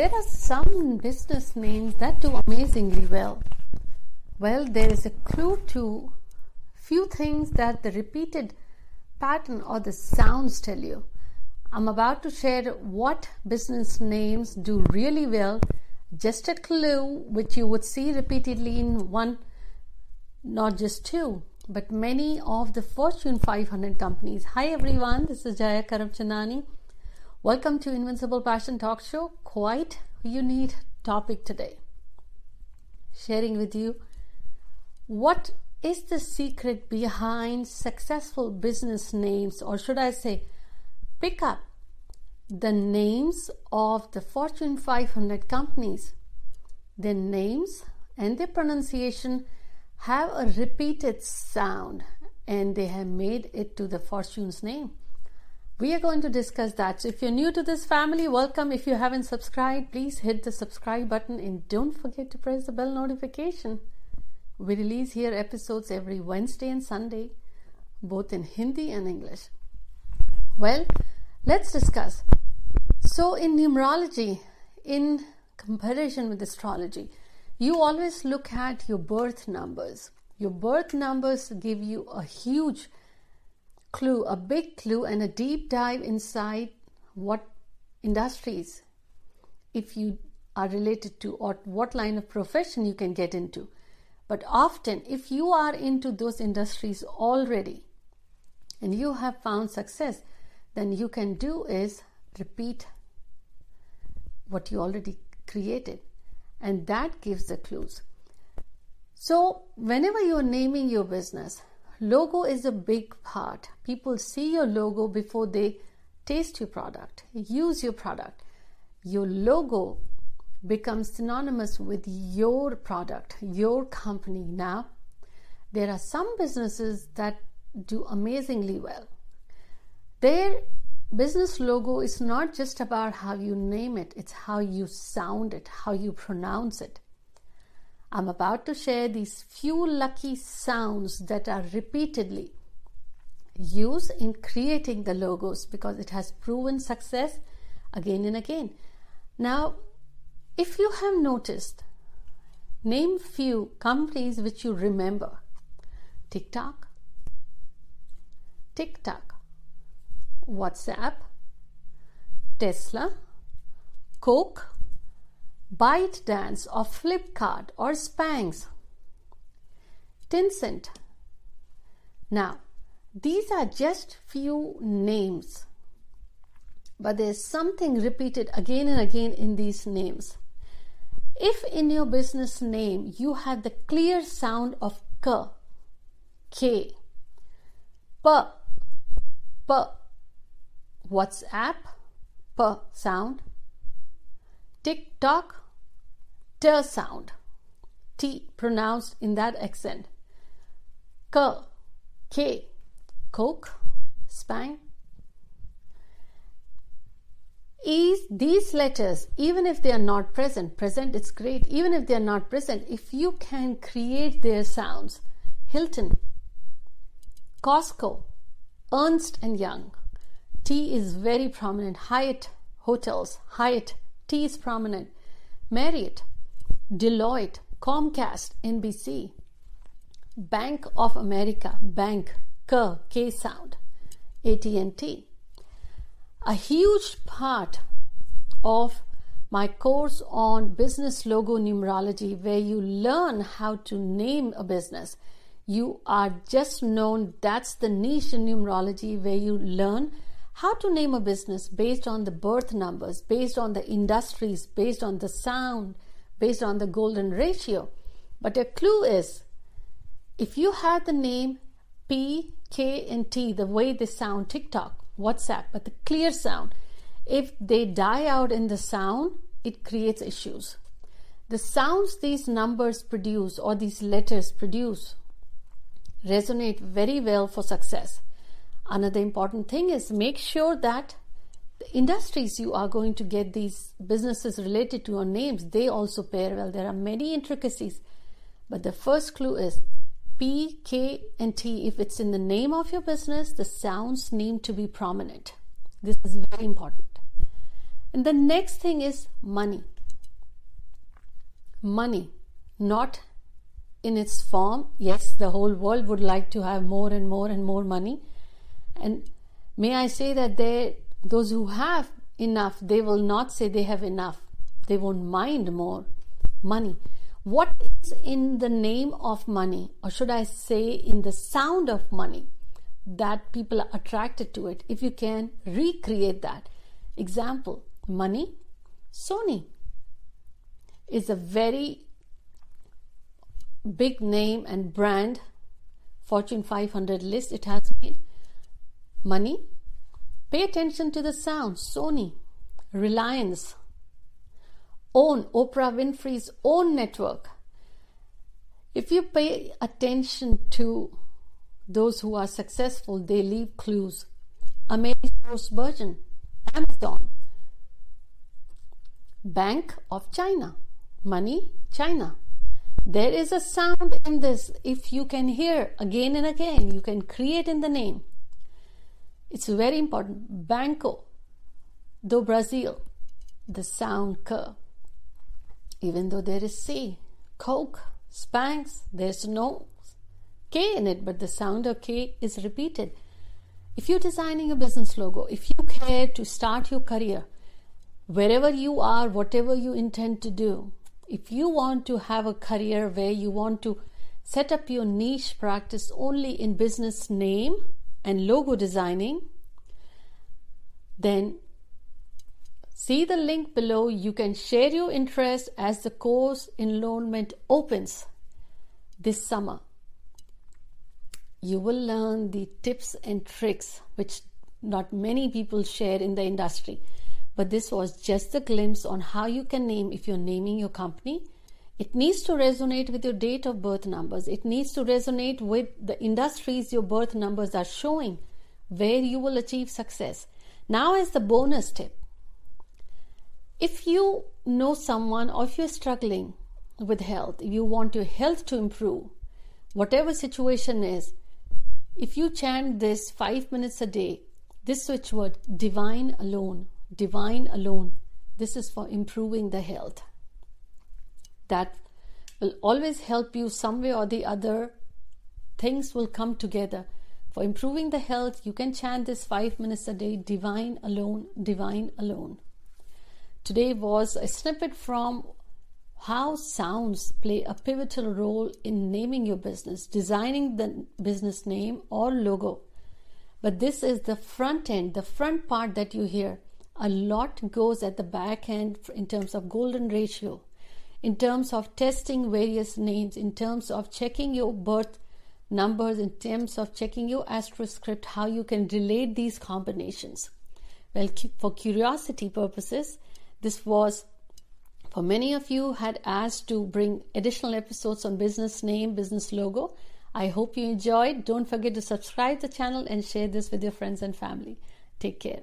there are some business names that do amazingly well. Well, there is a clue to few things that the repeated pattern or the sounds tell you. I'm about to share what business names do really well. Just a clue which you would see repeatedly in one, not just two, but many of the Fortune 500 companies. Hi everyone, this is Jaya Karamchandani. Welcome to Invincible Passion Talk Show. Quite unique topic today. Sharing with you what is the secret behind successful business names, or should I say, pick up the names of the Fortune 500 companies. Their names and their pronunciation have a repeated sound and they have made it to the Fortune's name. We are going to discuss that. So if you're new to this family, welcome. If you haven't subscribed, please hit the subscribe button and don't forget to press the bell notification. We release here episodes every Wednesday and Sunday, both in Hindi and English. Well, let's discuss. So, in numerology, in comparison with astrology, you always look at your birth numbers. Your birth numbers give you a huge clue, a big clue, and a deep dive inside what industries, if you are related to, or what line of profession you can get into. But often, if you are into those industries already and you have found success, then you can do is repeat what you already created, and that gives the clues. So, whenever you're naming your business, Logo is a big part. People see your logo before they taste your product, use your product. Your logo becomes synonymous with your product, your company. Now, there are some businesses that do amazingly well. Their business logo is not just about how you name it, it's how you sound it, how you pronounce it. I'm about to share these few lucky sounds that are repeatedly used in creating the logos because it has proven success again and again. Now, if you have noticed, name few companies which you remember. TikTok, TikTok, WhatsApp, Tesla, Coke, ByteDance or Flipkart or Spanx, Tencent. Now, these are just few names, but there's something repeated again and again in these names. If in your business name you have the clear sound of K, K, P, P, WhatsApp, P sound, TikTok, T sound, T pronounced in that accent. K, K, Coke, Spang. Is these letters, even if they are not present, present it's great, even if they are not present, if you can create their sounds, Hilton, Costco, Ernst and Young, T is very prominent, Hyatt Hotels, Hyatt. T is prominent. Marriott, Deloitte, Comcast, NBC, Bank of America, Bank, K, K sound, AT&T. A huge part of my course on business logo numerology where you learn how to name a business. You are just known, that's the niche in numerology where you learn how to name a business based on the birth numbers, based on the industries, based on the sound, based on the golden ratio. But a clue is if you have the name P, K, and T, the way they sound, TikTok, WhatsApp, but the clear sound, if they die out in the sound, it creates issues. The sounds these numbers produce or these letters produce resonate very well for success. Another important thing is make sure that the industries you are going to get these businesses related to your names, they also pair well. There are many intricacies, but the first clue is P, K, and T. If it's in the name of your business, the sounds need to be prominent. This is very important. And the next thing is money. Money, not in its form. Yes, the whole world would like to have more and more and more money. And may I say that they, those who have enough, they will not say they have enough. They won't mind more money. What is in the name of money, or should I say, in the sound of money, that people are attracted to it? If you can recreate that. Example money, Sony is a very big name and brand, Fortune 500 list it has made. Money, pay attention to the sound, Sony, Reliance, own Oprah Winfrey's own network. If you pay attention to those who are successful, they leave clues. AmerisourceBergen, Amazon, Bank of China, Money, China. There is a sound in this. If you can hear again and again, you can create in the name. It's very important. Banco do Brasil, the sound K. Even though there is C, Coke, Spanx, there's no K in it, but the sound of K is repeated. If you're designing a business logo, if you care to start your career, wherever you are, whatever you intend to do, if you want to have a career where you want to set up your niche practice only in business name and logo designing, then see the link below. You can share your interest as the course enrollment opens this summer. You will learn the tips and tricks which not many people share in the industry but this was just a glimpse on how you can name if you're naming your company. It needs to resonate with your date of birth numbers. It needs to resonate with the industries your birth numbers are showing, where you will achieve success. Now, as the bonus tip, if you know someone or if you're struggling with health, you want your health to improve, whatever situation is, if you chant this five minutes a day, this switch word, divine alone, divine alone. This is for improving the health. That will always help you some way or the other. Things will come together. For improving the health, you can chant this five minutes a day divine alone, divine alone. Today was a snippet from how sounds play a pivotal role in naming your business, designing the business name or logo. But this is the front end, the front part that you hear a lot goes at the back end in terms of golden ratio, in terms of testing various names, in terms of checking your birth numbers, in terms of checking your astroscript, how you can relate these combinations. Well, for curiosity purposes, this was for many of you had asked to bring additional episodes on business name, business logo. I hope you enjoyed. Don't forget to subscribe the channel and share this with your friends and family. Take care.